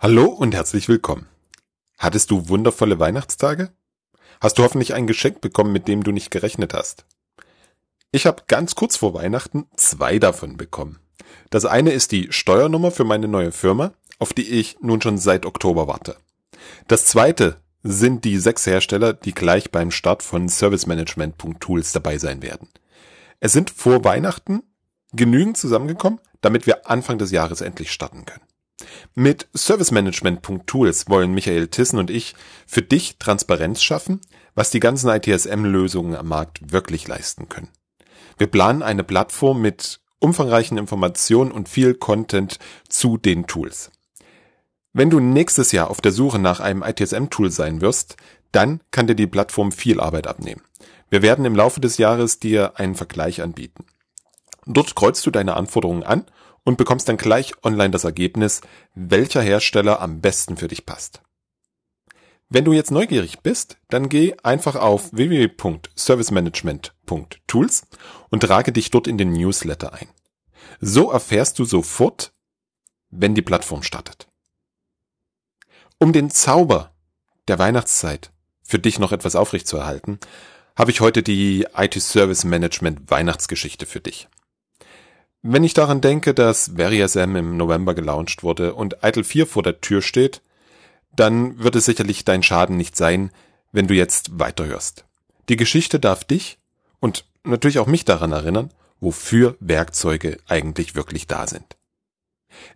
Hallo und herzlich willkommen. Hattest du wundervolle Weihnachtstage? Hast du hoffentlich ein Geschenk bekommen, mit dem du nicht gerechnet hast? Ich habe ganz kurz vor Weihnachten zwei davon bekommen. Das eine ist die Steuernummer für meine neue Firma, auf die ich nun schon seit Oktober warte. Das zweite sind die sechs Hersteller, die gleich beim Start von servicemanagement.tools dabei sein werden. Es sind vor Weihnachten genügend zusammengekommen, damit wir Anfang des Jahres endlich starten können. Mit servicemanagement.tools wollen Michael Tissen und ich für dich Transparenz schaffen, was die ganzen ITSM-Lösungen am Markt wirklich leisten können. Wir planen eine Plattform mit umfangreichen Informationen und viel Content zu den Tools. Wenn du nächstes Jahr auf der Suche nach einem ITSM-Tool sein wirst, dann kann dir die Plattform viel Arbeit abnehmen. Wir werden im Laufe des Jahres dir einen Vergleich anbieten. Dort kreuzt du deine Anforderungen an und bekommst dann gleich online das Ergebnis, welcher Hersteller am besten für dich passt. Wenn du jetzt neugierig bist, dann geh einfach auf www.servicemanagement.tools und trage dich dort in den Newsletter ein. So erfährst du sofort, wenn die Plattform startet. Um den Zauber der Weihnachtszeit für dich noch etwas aufrechtzuerhalten, habe ich heute die IT Service Management Weihnachtsgeschichte für dich. Wenn ich daran denke, dass VeriSM im November gelauncht wurde und Eitel 4 vor der Tür steht, dann wird es sicherlich dein Schaden nicht sein, wenn du jetzt weiterhörst. Die Geschichte darf dich und natürlich auch mich daran erinnern, wofür Werkzeuge eigentlich wirklich da sind.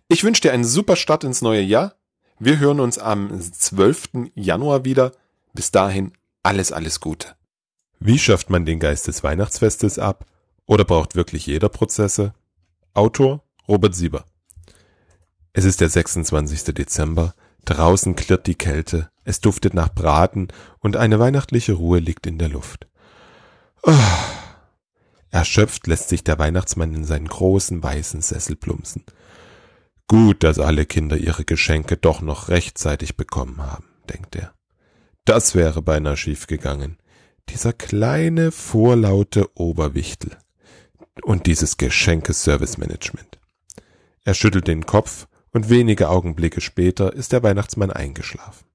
Ich wünsche dir einen super Start ins neue Jahr. Wir hören uns am 12. Januar wieder. Bis dahin alles, alles Gute. Wie schafft man den Geist des Weihnachtsfestes ab? Oder braucht wirklich jeder Prozesse? Autor Robert Sieber. Es ist der 26. Dezember, draußen klirrt die Kälte, es duftet nach Braten und eine weihnachtliche Ruhe liegt in der Luft. Oh. Erschöpft lässt sich der Weihnachtsmann in seinen großen weißen Sessel plumpsen. Gut, dass alle Kinder ihre Geschenke doch noch rechtzeitig bekommen haben, denkt er. Das wäre beinahe schief gegangen. Dieser kleine, vorlaute Oberwichtel und dieses Geschenkes Service Management. Er schüttelt den Kopf und wenige Augenblicke später ist der Weihnachtsmann eingeschlafen.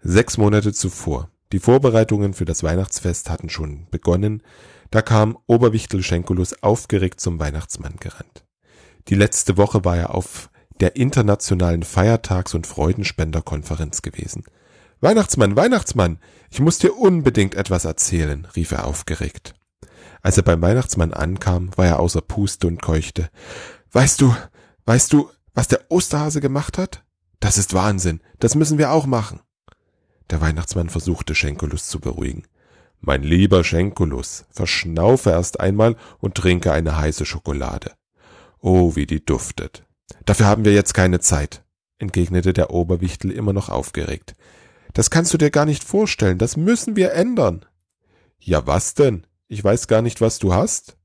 Sechs Monate zuvor, die Vorbereitungen für das Weihnachtsfest hatten schon begonnen, da kam Oberwichtel Schenkulus aufgeregt zum Weihnachtsmann gerannt. Die letzte Woche war er auf der internationalen Feiertags- und Freudenspenderkonferenz gewesen. Weihnachtsmann, Weihnachtsmann, ich muss dir unbedingt etwas erzählen, rief er aufgeregt. Als er beim Weihnachtsmann ankam, war er außer Puste und keuchte. Weißt du, weißt du, was der Osterhase gemacht hat? Das ist Wahnsinn. Das müssen wir auch machen. Der Weihnachtsmann versuchte Schenkulus zu beruhigen. Mein lieber Schenkulus, verschnaufe erst einmal und trinke eine heiße Schokolade. Oh, wie die duftet. Dafür haben wir jetzt keine Zeit, entgegnete der Oberwichtel immer noch aufgeregt. Das kannst du dir gar nicht vorstellen, das müssen wir ändern. Ja, was denn? Ich weiß gar nicht, was du hast.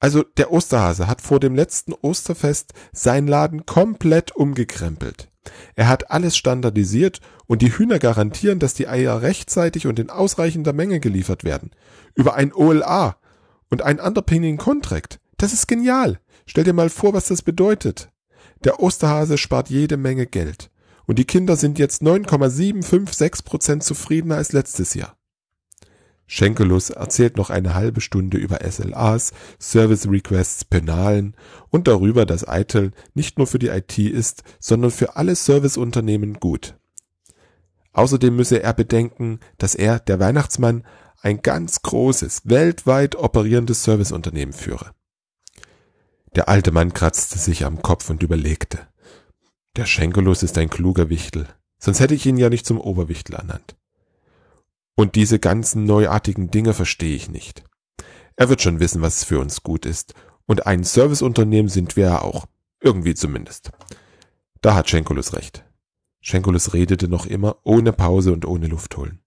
Also der Osterhase hat vor dem letzten Osterfest seinen Laden komplett umgekrempelt. Er hat alles standardisiert und die Hühner garantieren, dass die Eier rechtzeitig und in ausreichender Menge geliefert werden. Über ein OLA und ein Underpinning Contract. Das ist genial. Stell dir mal vor, was das bedeutet. Der Osterhase spart jede Menge Geld. Und die Kinder sind jetzt 9,756 Prozent zufriedener als letztes Jahr. Schenkelus erzählt noch eine halbe Stunde über SLAs, Service Requests, Penalen und darüber, dass ITIL nicht nur für die IT ist, sondern für alle Serviceunternehmen gut. Außerdem müsse er bedenken, dass er, der Weihnachtsmann, ein ganz großes, weltweit operierendes Serviceunternehmen führe. Der alte Mann kratzte sich am Kopf und überlegte. Der Schenkelus ist ein kluger Wichtel, sonst hätte ich ihn ja nicht zum Oberwichtel ernannt. Und diese ganzen neuartigen Dinge verstehe ich nicht. Er wird schon wissen, was für uns gut ist. Und ein Serviceunternehmen sind wir ja auch. Irgendwie zumindest. Da hat Schenkulus recht. Schenkulus redete noch immer, ohne Pause und ohne Luft holen.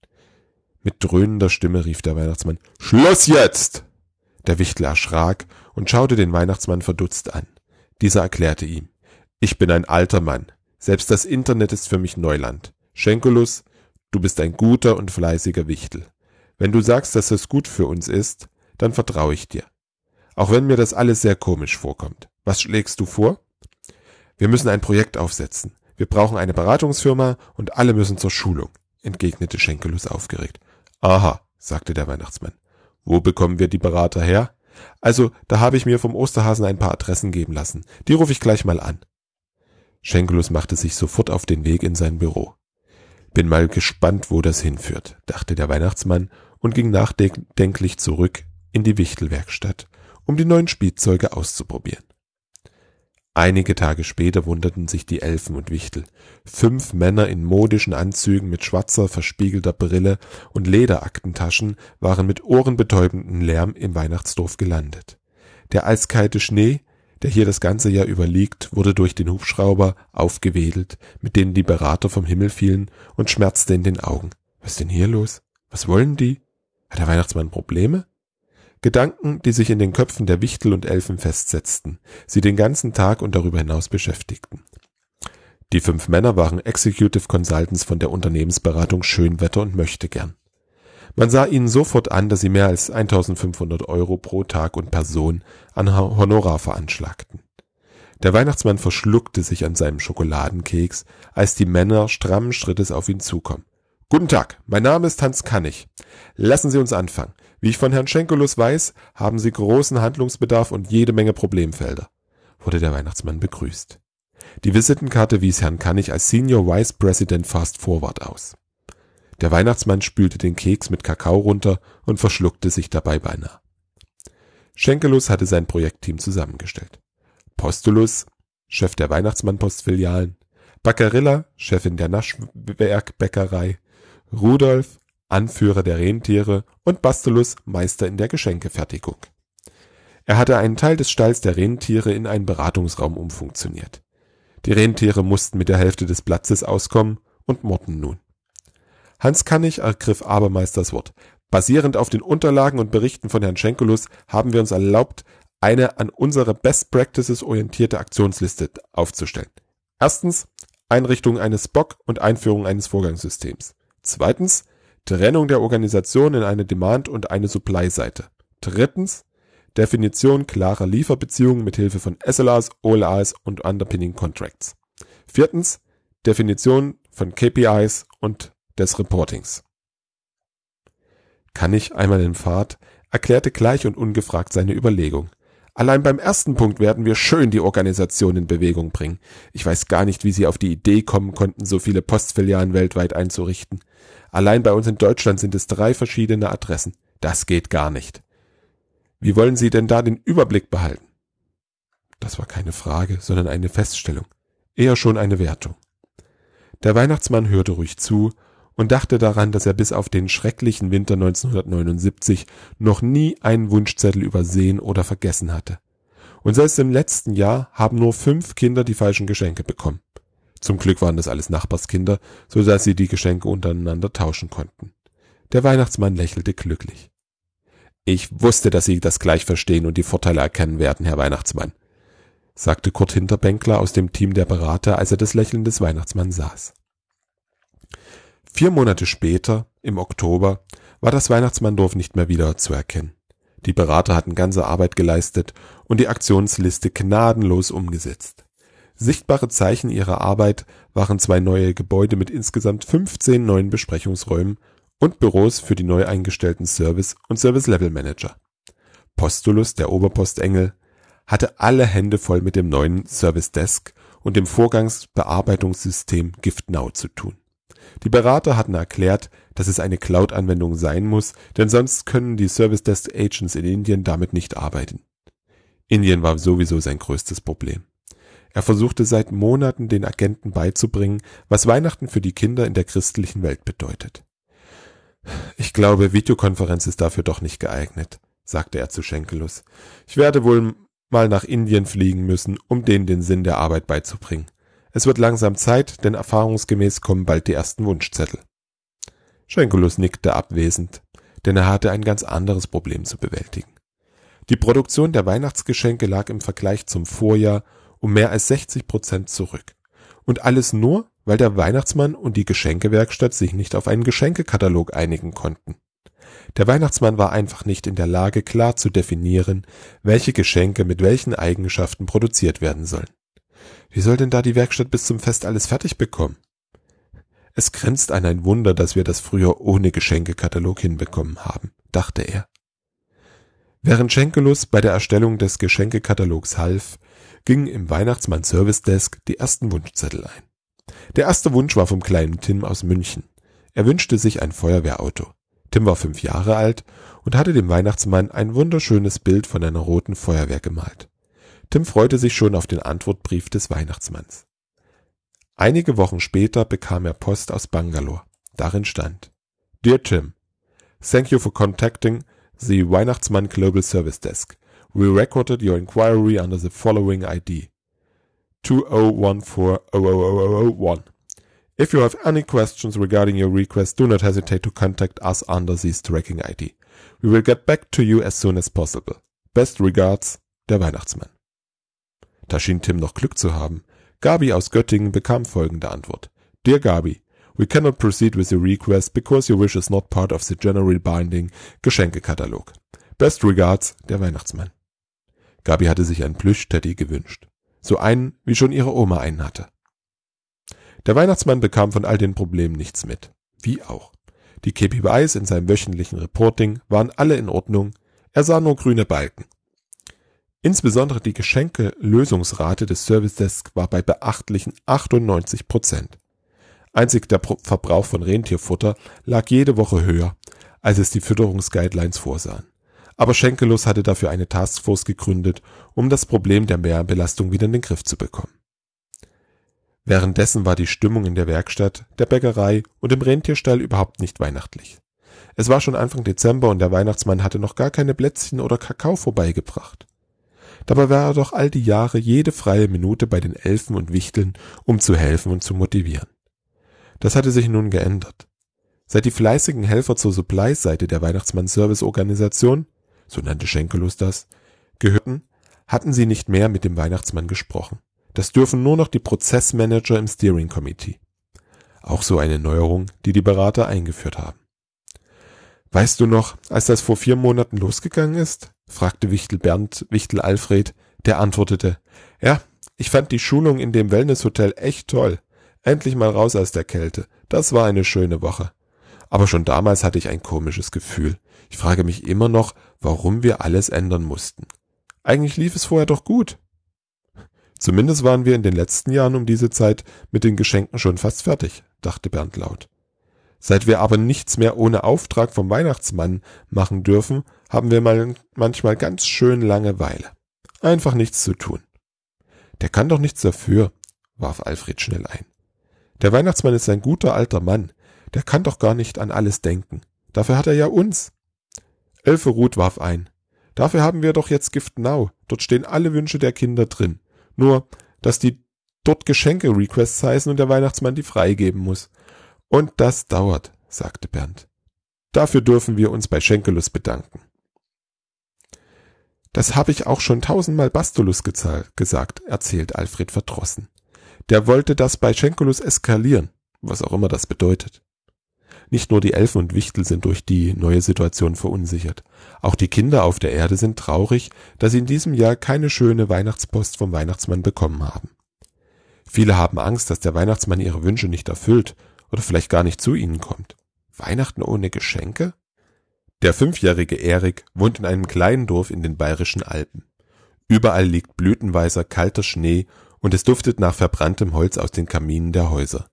Mit dröhnender Stimme rief der Weihnachtsmann, Schluss jetzt! Der Wichtel erschrak und schaute den Weihnachtsmann verdutzt an. Dieser erklärte ihm, ich bin ein alter Mann. Selbst das Internet ist für mich Neuland. Schenkulus, Du bist ein guter und fleißiger Wichtel. Wenn du sagst, dass es gut für uns ist, dann vertraue ich dir. Auch wenn mir das alles sehr komisch vorkommt. Was schlägst du vor? Wir müssen ein Projekt aufsetzen. Wir brauchen eine Beratungsfirma und alle müssen zur Schulung, entgegnete Schenkelus aufgeregt. Aha, sagte der Weihnachtsmann. Wo bekommen wir die Berater her? Also, da habe ich mir vom Osterhasen ein paar Adressen geben lassen. Die rufe ich gleich mal an. Schenkelus machte sich sofort auf den Weg in sein Büro. Bin mal gespannt, wo das hinführt, dachte der Weihnachtsmann und ging nachdenklich zurück in die Wichtelwerkstatt, um die neuen Spielzeuge auszuprobieren. Einige Tage später wunderten sich die Elfen und Wichtel. Fünf Männer in modischen Anzügen mit schwarzer, verspiegelter Brille und Lederaktentaschen waren mit ohrenbetäubendem Lärm im Weihnachtsdorf gelandet. Der eiskalte Schnee, der hier das ganze Jahr über liegt, wurde durch den Hubschrauber aufgewedelt, mit denen die Berater vom Himmel fielen und schmerzte in den Augen. Was ist denn hier los? Was wollen die? Hat der Weihnachtsmann Probleme? Gedanken, die sich in den Köpfen der Wichtel und Elfen festsetzten, sie den ganzen Tag und darüber hinaus beschäftigten. Die fünf Männer waren Executive Consultants von der Unternehmensberatung Schönwetter und Möchtegern. Man sah ihnen sofort an, dass sie mehr als 1500 Euro pro Tag und Person an Honorar veranschlagten. Der Weihnachtsmann verschluckte sich an seinem Schokoladenkeks, als die Männer strammen Schrittes auf ihn zukommen. Guten Tag, mein Name ist Hans Kannig. Lassen Sie uns anfangen. Wie ich von Herrn Schenkelus weiß, haben Sie großen Handlungsbedarf und jede Menge Problemfelder, wurde der Weihnachtsmann begrüßt. Die Visitenkarte wies Herrn Kannig als Senior Vice President Fast Forward aus. Der Weihnachtsmann spülte den Keks mit Kakao runter und verschluckte sich dabei beinahe. Schenkelus hatte sein Projektteam zusammengestellt. Postulus, Chef der Weihnachtsmann-Postfilialen, Baccarilla, Chefin der Naschwerkbäckerei, Rudolf, Anführer der Rentiere und Bastulus, Meister in der Geschenkefertigung. Er hatte einen Teil des Stalls der Rentiere in einen Beratungsraum umfunktioniert. Die Rentiere mussten mit der Hälfte des Platzes auskommen und murrten nun. Hans Kannig ergriff abermals das Wort. Basierend auf den Unterlagen und Berichten von Herrn Schenkelus haben wir uns erlaubt, eine an unsere Best Practices orientierte Aktionsliste aufzustellen. Erstens Einrichtung eines Spock und Einführung eines Vorgangssystems. Zweitens Trennung der Organisation in eine Demand- und eine Supply-Seite. Drittens Definition klarer Lieferbeziehungen mit Hilfe von SLAs, OLAs und Underpinning Contracts. Viertens Definition von KPIs und des Reportings. Kann ich einmal in Fahrt, erklärte gleich und ungefragt seine Überlegung. Allein beim ersten Punkt werden wir schön die Organisation in Bewegung bringen. Ich weiß gar nicht, wie Sie auf die Idee kommen konnten, so viele Postfilialen weltweit einzurichten. Allein bei uns in Deutschland sind es drei verschiedene Adressen. Das geht gar nicht. Wie wollen Sie denn da den Überblick behalten? Das war keine Frage, sondern eine Feststellung, eher schon eine Wertung. Der Weihnachtsmann hörte ruhig zu und dachte daran, dass er bis auf den schrecklichen Winter 1979 noch nie einen Wunschzettel übersehen oder vergessen hatte. Und selbst im letzten Jahr haben nur fünf Kinder die falschen Geschenke bekommen. Zum Glück waren das alles Nachbarskinder, so dass sie die Geschenke untereinander tauschen konnten. Der Weihnachtsmann lächelte glücklich. Ich wusste, dass Sie das gleich verstehen und die Vorteile erkennen werden, Herr Weihnachtsmann, sagte Kurt Hinterbänkler aus dem Team der Berater, als er das Lächeln des Weihnachtsmanns saß. Vier Monate später, im Oktober, war das Weihnachtsmanndorf nicht mehr wieder zu erkennen. Die Berater hatten ganze Arbeit geleistet und die Aktionsliste gnadenlos umgesetzt. Sichtbare Zeichen ihrer Arbeit waren zwei neue Gebäude mit insgesamt 15 neuen Besprechungsräumen und Büros für die neu eingestellten Service und Service Level Manager. Postulus, der Oberpostengel, hatte alle Hände voll mit dem neuen Service Desk und dem Vorgangsbearbeitungssystem GiftNow zu tun. Die Berater hatten erklärt, dass es eine Cloud-Anwendung sein muss, denn sonst können die Service Desk Agents in Indien damit nicht arbeiten. Indien war sowieso sein größtes Problem. Er versuchte seit Monaten den Agenten beizubringen, was Weihnachten für die Kinder in der christlichen Welt bedeutet. Ich glaube, Videokonferenz ist dafür doch nicht geeignet, sagte er zu Schenkelus. Ich werde wohl mal nach Indien fliegen müssen, um denen den Sinn der Arbeit beizubringen. Es wird langsam Zeit, denn erfahrungsgemäß kommen bald die ersten Wunschzettel. Schenkelus nickte abwesend, denn er hatte ein ganz anderes Problem zu bewältigen. Die Produktion der Weihnachtsgeschenke lag im Vergleich zum Vorjahr um mehr als 60 Prozent zurück. Und alles nur, weil der Weihnachtsmann und die Geschenkewerkstatt sich nicht auf einen Geschenkekatalog einigen konnten. Der Weihnachtsmann war einfach nicht in der Lage, klar zu definieren, welche Geschenke mit welchen Eigenschaften produziert werden sollen. Wie soll denn da die Werkstatt bis zum Fest alles fertig bekommen? Es grenzt an ein Wunder, dass wir das früher ohne Geschenkekatalog hinbekommen haben, dachte er. Während Schenkelus bei der Erstellung des Geschenkekatalogs half, gingen im Weihnachtsmann Service Desk die ersten Wunschzettel ein. Der erste Wunsch war vom kleinen Tim aus München. Er wünschte sich ein Feuerwehrauto. Tim war fünf Jahre alt und hatte dem Weihnachtsmann ein wunderschönes Bild von einer roten Feuerwehr gemalt. Tim freute sich schon auf den Antwortbrief des Weihnachtsmanns. Einige Wochen später bekam er Post aus Bangalore. Darin stand Dear Tim, Thank you for contacting the Weihnachtsmann Global Service Desk. We recorded your inquiry under the following ID 20140001. If you have any questions regarding your request, do not hesitate to contact us under this tracking ID. We will get back to you as soon as possible. Best regards, der Weihnachtsmann. Da schien Tim noch Glück zu haben. Gabi aus Göttingen bekam folgende Antwort. Dear Gabi, we cannot proceed with your request because your wish is not part of the generally binding Geschenkekatalog. Best regards, der Weihnachtsmann. Gabi hatte sich einen Plüschteddy gewünscht. So einen, wie schon ihre Oma einen hatte. Der Weihnachtsmann bekam von all den Problemen nichts mit. Wie auch. Die KPIs in seinem wöchentlichen Reporting waren alle in Ordnung, er sah nur grüne Balken. Insbesondere die Geschenke-Lösungsrate des Service Desk war bei beachtlichen 98 Prozent. Einzig der Verbrauch von Rentierfutter lag jede Woche höher, als es die Fütterungsguidelines vorsahen. Aber Schenkelus hatte dafür eine Taskforce gegründet, um das Problem der Mehrbelastung wieder in den Griff zu bekommen. Währenddessen war die Stimmung in der Werkstatt, der Bäckerei und im Rentierstall überhaupt nicht weihnachtlich. Es war schon Anfang Dezember und der Weihnachtsmann hatte noch gar keine Plätzchen oder Kakao vorbeigebracht. Dabei war er doch all die Jahre jede freie Minute bei den Elfen und Wichteln, um zu helfen und zu motivieren. Das hatte sich nun geändert. Seit die fleißigen Helfer zur Supply-Seite der Weihnachtsmann-Service-Organisation, so nannte Schenkelus das, gehörten, hatten sie nicht mehr mit dem Weihnachtsmann gesprochen. Das dürfen nur noch die Prozessmanager im Steering Committee. Auch so eine Neuerung, die die Berater eingeführt haben. Weißt du noch, als das vor vier Monaten losgegangen ist? Fragte Wichtel Bernd Wichtel Alfred, der antwortete, ja, ich fand die Schulung in dem Wellnesshotel echt toll. Endlich mal raus aus der Kälte. Das war eine schöne Woche. Aber schon damals hatte ich ein komisches Gefühl. Ich frage mich immer noch, warum wir alles ändern mussten. Eigentlich lief es vorher doch gut. Zumindest waren wir in den letzten Jahren um diese Zeit mit den Geschenken schon fast fertig, dachte Bernd laut. Seit wir aber nichts mehr ohne Auftrag vom Weihnachtsmann machen dürfen, haben wir mal manchmal ganz schön Langeweile. Einfach nichts zu tun. Der kann doch nichts dafür, warf Alfred schnell ein. Der Weihnachtsmann ist ein guter alter Mann. Der kann doch gar nicht an alles denken. Dafür hat er ja uns. Elfe Ruth warf ein. Dafür haben wir doch jetzt Gift Now. Dort stehen alle Wünsche der Kinder drin. Nur, dass die dort Geschenke-Requests heißen und der Weihnachtsmann die freigeben muss. Und das dauert, sagte Bernd. Dafür dürfen wir uns bei Schenkelus bedanken. Das habe ich auch schon tausendmal Bastulus gesagt, erzählt Alfred verdrossen. Der wollte das bei Schenkelus eskalieren, was auch immer das bedeutet. Nicht nur die Elfen und Wichtel sind durch die neue Situation verunsichert. Auch die Kinder auf der Erde sind traurig, dass sie in diesem Jahr keine schöne Weihnachtspost vom Weihnachtsmann bekommen haben. Viele haben Angst, dass der Weihnachtsmann ihre Wünsche nicht erfüllt oder vielleicht gar nicht zu ihnen kommt. Weihnachten ohne Geschenke? Der fünfjährige Erik wohnt in einem kleinen Dorf in den bayerischen Alpen. Überall liegt blütenweißer kalter Schnee und es duftet nach verbranntem Holz aus den Kaminen der Häuser.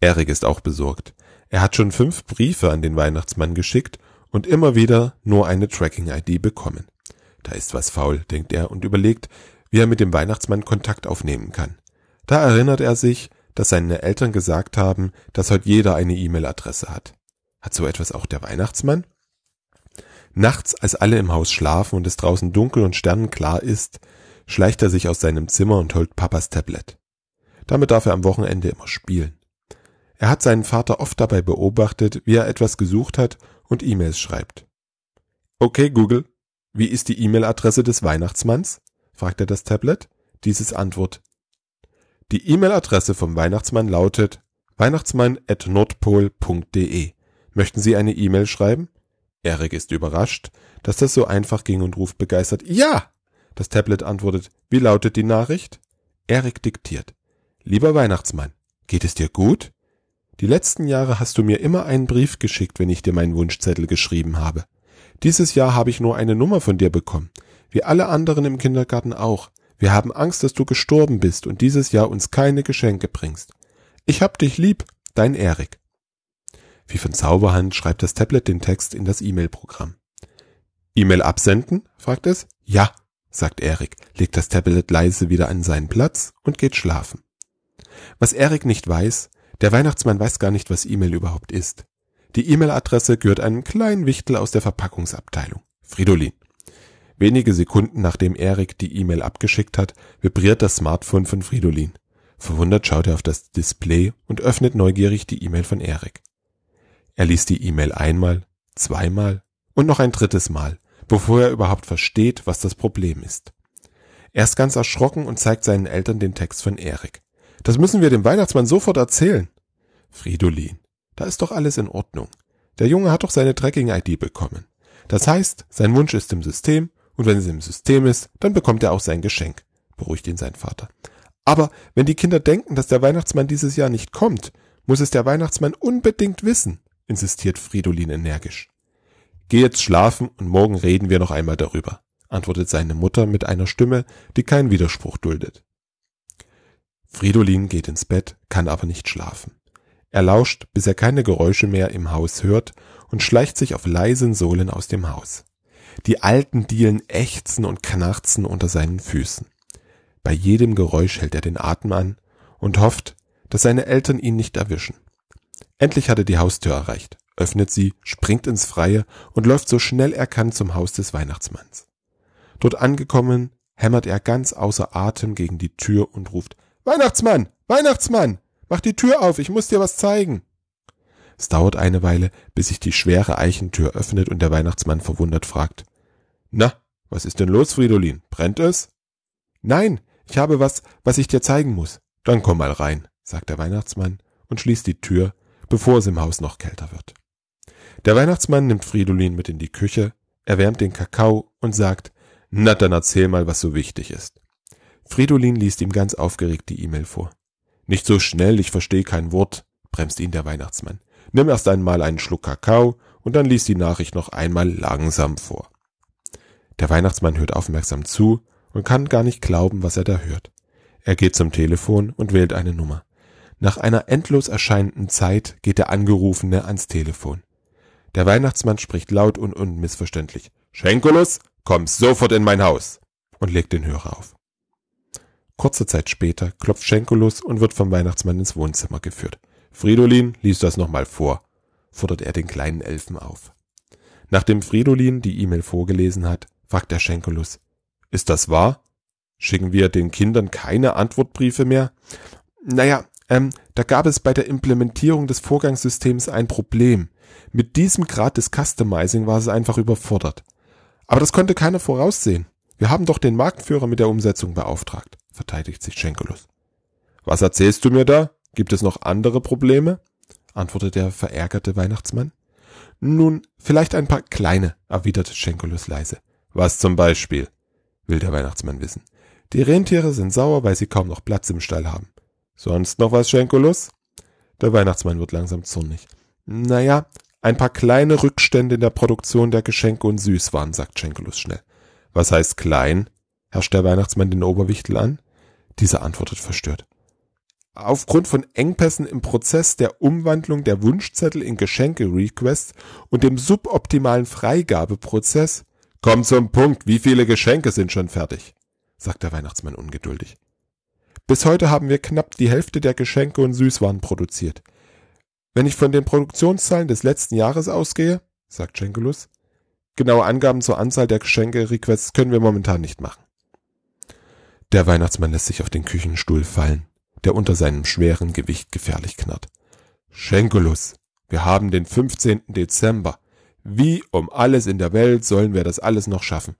Erik ist auch besorgt. Er hat schon fünf Briefe an den Weihnachtsmann geschickt und immer wieder nur eine Tracking-ID bekommen. Da ist was faul, denkt er und überlegt, wie er mit dem Weihnachtsmann Kontakt aufnehmen kann. Da erinnert er sich, dass seine Eltern gesagt haben, dass heute jeder eine E-Mail-Adresse hat. Hat so etwas auch der Weihnachtsmann? Nachts, als alle im Haus schlafen und es draußen dunkel und sternenklar ist, schleicht er sich aus seinem Zimmer und holt Papas Tablet. Damit darf er am Wochenende immer spielen. Er hat seinen Vater oft dabei beobachtet, wie er etwas gesucht hat und E-Mails schreibt. Okay, Google, wie ist die E-Mail-Adresse des Weihnachtsmanns? fragt er das Tablet. Dieses Antwort. Die E-Mail-Adresse vom Weihnachtsmann lautet weihnachtsmann.nordpol.de. Möchten Sie eine E-Mail schreiben? Erik ist überrascht, dass das so einfach ging und ruft begeistert Ja! Das Tablet antwortet, wie lautet die Nachricht? Erik diktiert. Lieber Weihnachtsmann, geht es dir gut? Die letzten Jahre hast du mir immer einen Brief geschickt, wenn ich dir meinen Wunschzettel geschrieben habe. Dieses Jahr habe ich nur eine Nummer von dir bekommen, wie alle anderen im Kindergarten auch. Wir haben Angst, dass du gestorben bist und dieses Jahr uns keine Geschenke bringst. Ich hab dich lieb, dein Erik. Wie von Zauberhand schreibt das Tablet den Text in das E-Mail-Programm. E-Mail absenden? fragt es. Ja, sagt Erik, legt das Tablet leise wieder an seinen Platz und geht schlafen. Was Erik nicht weiß, der Weihnachtsmann weiß gar nicht, was E-Mail überhaupt ist. Die E-Mail-Adresse gehört einem kleinen Wichtel aus der Verpackungsabteilung. Fridolin. Wenige Sekunden nachdem Erik die E-Mail abgeschickt hat, vibriert das Smartphone von Fridolin. Verwundert schaut er auf das Display und öffnet neugierig die E-Mail von Erik. Er liest die E-Mail einmal, zweimal und noch ein drittes Mal, bevor er überhaupt versteht, was das Problem ist. Er ist ganz erschrocken und zeigt seinen Eltern den Text von Erik. Das müssen wir dem Weihnachtsmann sofort erzählen. Fridolin, da ist doch alles in Ordnung. Der Junge hat doch seine Tracking-ID bekommen. Das heißt, sein Wunsch ist im System und wenn es im System ist, dann bekommt er auch sein Geschenk, beruhigt ihn sein Vater. Aber wenn die Kinder denken, dass der Weihnachtsmann dieses Jahr nicht kommt, muss es der Weihnachtsmann unbedingt wissen insistiert Fridolin energisch. Geh jetzt schlafen und morgen reden wir noch einmal darüber, antwortet seine Mutter mit einer Stimme, die keinen Widerspruch duldet. Fridolin geht ins Bett, kann aber nicht schlafen. Er lauscht, bis er keine Geräusche mehr im Haus hört und schleicht sich auf leisen Sohlen aus dem Haus. Die alten Dielen ächzen und knarzen unter seinen Füßen. Bei jedem Geräusch hält er den Atem an und hofft, dass seine Eltern ihn nicht erwischen. Endlich hat er die Haustür erreicht, öffnet sie, springt ins Freie und läuft so schnell er kann zum Haus des Weihnachtsmanns. Dort angekommen, hämmert er ganz außer Atem gegen die Tür und ruft Weihnachtsmann, Weihnachtsmann, mach die Tür auf, ich muss dir was zeigen. Es dauert eine Weile, bis sich die schwere Eichentür öffnet und der Weihnachtsmann verwundert fragt Na, was ist denn los, Fridolin? Brennt es? Nein, ich habe was, was ich dir zeigen muss. Dann komm mal rein, sagt der Weihnachtsmann und schließt die Tür, bevor es im Haus noch kälter wird. Der Weihnachtsmann nimmt Fridolin mit in die Küche, erwärmt den Kakao und sagt, na dann erzähl mal, was so wichtig ist. Fridolin liest ihm ganz aufgeregt die E-Mail vor. Nicht so schnell, ich verstehe kein Wort, bremst ihn der Weihnachtsmann. Nimm erst einmal einen Schluck Kakao und dann lies die Nachricht noch einmal langsam vor. Der Weihnachtsmann hört aufmerksam zu und kann gar nicht glauben, was er da hört. Er geht zum Telefon und wählt eine Nummer. Nach einer endlos erscheinenden Zeit geht der Angerufene ans Telefon. Der Weihnachtsmann spricht laut und unmissverständlich. Schenkulus, komm sofort in mein Haus! und legt den Hörer auf. Kurze Zeit später klopft Schenkulus und wird vom Weihnachtsmann ins Wohnzimmer geführt. Fridolin liest das nochmal vor, fordert er den kleinen Elfen auf. Nachdem Fridolin die E-Mail vorgelesen hat, fragt der Schenkulus, ist das wahr? Schicken wir den Kindern keine Antwortbriefe mehr? Naja, ähm, da gab es bei der Implementierung des Vorgangssystems ein Problem. Mit diesem Grad des Customizing war es einfach überfordert. Aber das konnte keiner voraussehen. Wir haben doch den Marktführer mit der Umsetzung beauftragt, verteidigt sich Schenkelus. Was erzählst du mir da? Gibt es noch andere Probleme? antwortet der verärgerte Weihnachtsmann. Nun, vielleicht ein paar kleine, erwiderte Schenkelus leise. Was zum Beispiel? will der Weihnachtsmann wissen. Die Rentiere sind sauer, weil sie kaum noch Platz im Stall haben. Sonst noch was, Schenkulus? Der Weihnachtsmann wird langsam zornig. Naja, ein paar kleine Rückstände in der Produktion der Geschenke und Süßwaren, sagt Schenkulus schnell. Was heißt klein? herrscht der Weihnachtsmann den Oberwichtel an. Dieser antwortet verstört. Aufgrund von Engpässen im Prozess der Umwandlung der Wunschzettel in Geschenke-Requests und dem suboptimalen Freigabeprozess Komm zum Punkt, wie viele Geschenke sind schon fertig? sagt der Weihnachtsmann ungeduldig. Bis heute haben wir knapp die Hälfte der Geschenke und Süßwaren produziert. Wenn ich von den Produktionszahlen des letzten Jahres ausgehe, sagt Schenkelus, genaue Angaben zur Anzahl der Geschenke-Requests können wir momentan nicht machen. Der Weihnachtsmann lässt sich auf den Küchenstuhl fallen, der unter seinem schweren Gewicht gefährlich knarrt. Schenkelus, wir haben den 15. Dezember. Wie um alles in der Welt sollen wir das alles noch schaffen?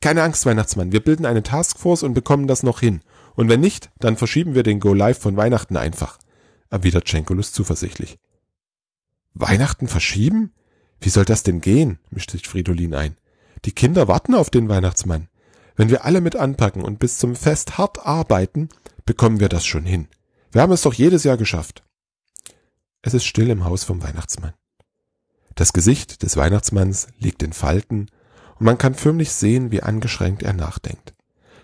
Keine Angst, Weihnachtsmann, wir bilden eine Taskforce und bekommen das noch hin. Und wenn nicht, dann verschieben wir den Go Live von Weihnachten einfach, erwidert Schenkulus zuversichtlich. Weihnachten verschieben? Wie soll das denn gehen? mischt sich Fridolin ein. Die Kinder warten auf den Weihnachtsmann. Wenn wir alle mit anpacken und bis zum Fest hart arbeiten, bekommen wir das schon hin. Wir haben es doch jedes Jahr geschafft. Es ist still im Haus vom Weihnachtsmann. Das Gesicht des Weihnachtsmanns liegt in Falten und man kann förmlich sehen, wie angeschränkt er nachdenkt.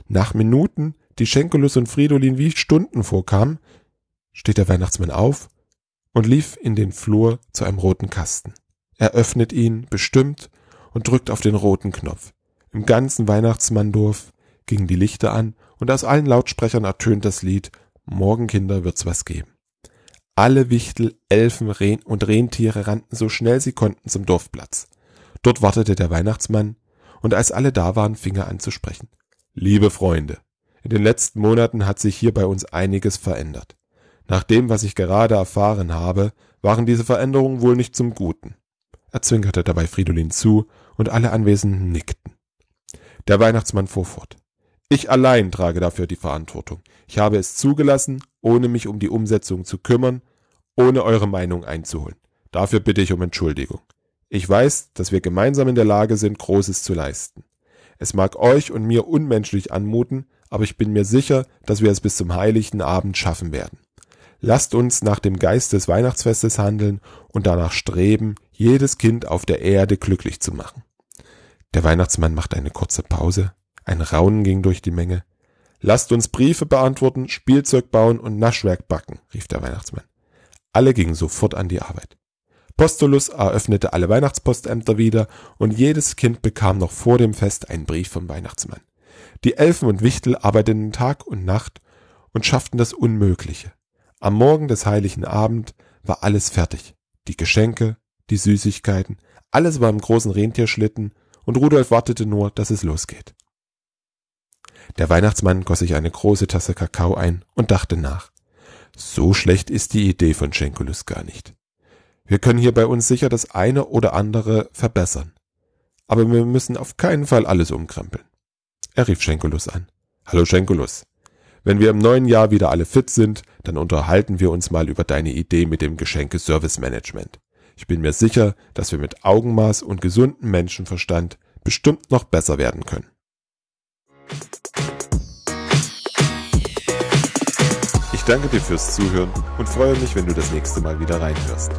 Nach Minuten, die Schenkelus und Fridolin wie Stunden vorkamen, steht der Weihnachtsmann auf und lief in den Flur zu einem roten Kasten. Er öffnet ihn bestimmt und drückt auf den roten Knopf. Im ganzen Weihnachtsmanndorf gingen die Lichter an und aus allen Lautsprechern ertönt das Lied Morgen Kinder wird's was geben. Alle Wichtel, Elfen Reh und Rentiere rannten so schnell sie konnten zum Dorfplatz. Dort wartete der Weihnachtsmann, und als alle da waren, fing er an zu sprechen. Liebe Freunde, in den letzten Monaten hat sich hier bei uns einiges verändert. Nach dem, was ich gerade erfahren habe, waren diese Veränderungen wohl nicht zum Guten. Er zwinkerte dabei Fridolin zu, und alle Anwesenden nickten. Der Weihnachtsmann fuhr fort. Ich allein trage dafür die Verantwortung. Ich habe es zugelassen, ohne mich um die Umsetzung zu kümmern, ohne eure Meinung einzuholen. Dafür bitte ich um Entschuldigung. Ich weiß, dass wir gemeinsam in der Lage sind, Großes zu leisten. Es mag euch und mir unmenschlich anmuten, aber ich bin mir sicher, dass wir es bis zum heiligen Abend schaffen werden. Lasst uns nach dem Geist des Weihnachtsfestes handeln und danach streben, jedes Kind auf der Erde glücklich zu machen. Der Weihnachtsmann machte eine kurze Pause, ein Raunen ging durch die Menge. Lasst uns Briefe beantworten, Spielzeug bauen und Naschwerk backen, rief der Weihnachtsmann. Alle gingen sofort an die Arbeit. Postulus eröffnete alle Weihnachtspostämter wieder und jedes Kind bekam noch vor dem Fest einen Brief vom Weihnachtsmann. Die Elfen und Wichtel arbeiteten Tag und Nacht und schafften das Unmögliche. Am Morgen des heiligen Abend war alles fertig. Die Geschenke, die Süßigkeiten, alles war im großen Rentierschlitten und Rudolf wartete nur, dass es losgeht. Der Weihnachtsmann goss sich eine große Tasse Kakao ein und dachte nach. So schlecht ist die Idee von Schenkulus gar nicht. Wir können hier bei uns sicher das eine oder andere verbessern. Aber wir müssen auf keinen Fall alles umkrempeln. Er rief Schenkulus an. Hallo Schenkulus. Wenn wir im neuen Jahr wieder alle fit sind, dann unterhalten wir uns mal über deine Idee mit dem Geschenke-Service-Management. Ich bin mir sicher, dass wir mit Augenmaß und gesundem Menschenverstand bestimmt noch besser werden können. Ich danke dir fürs Zuhören und freue mich, wenn du das nächste Mal wieder reinhörst.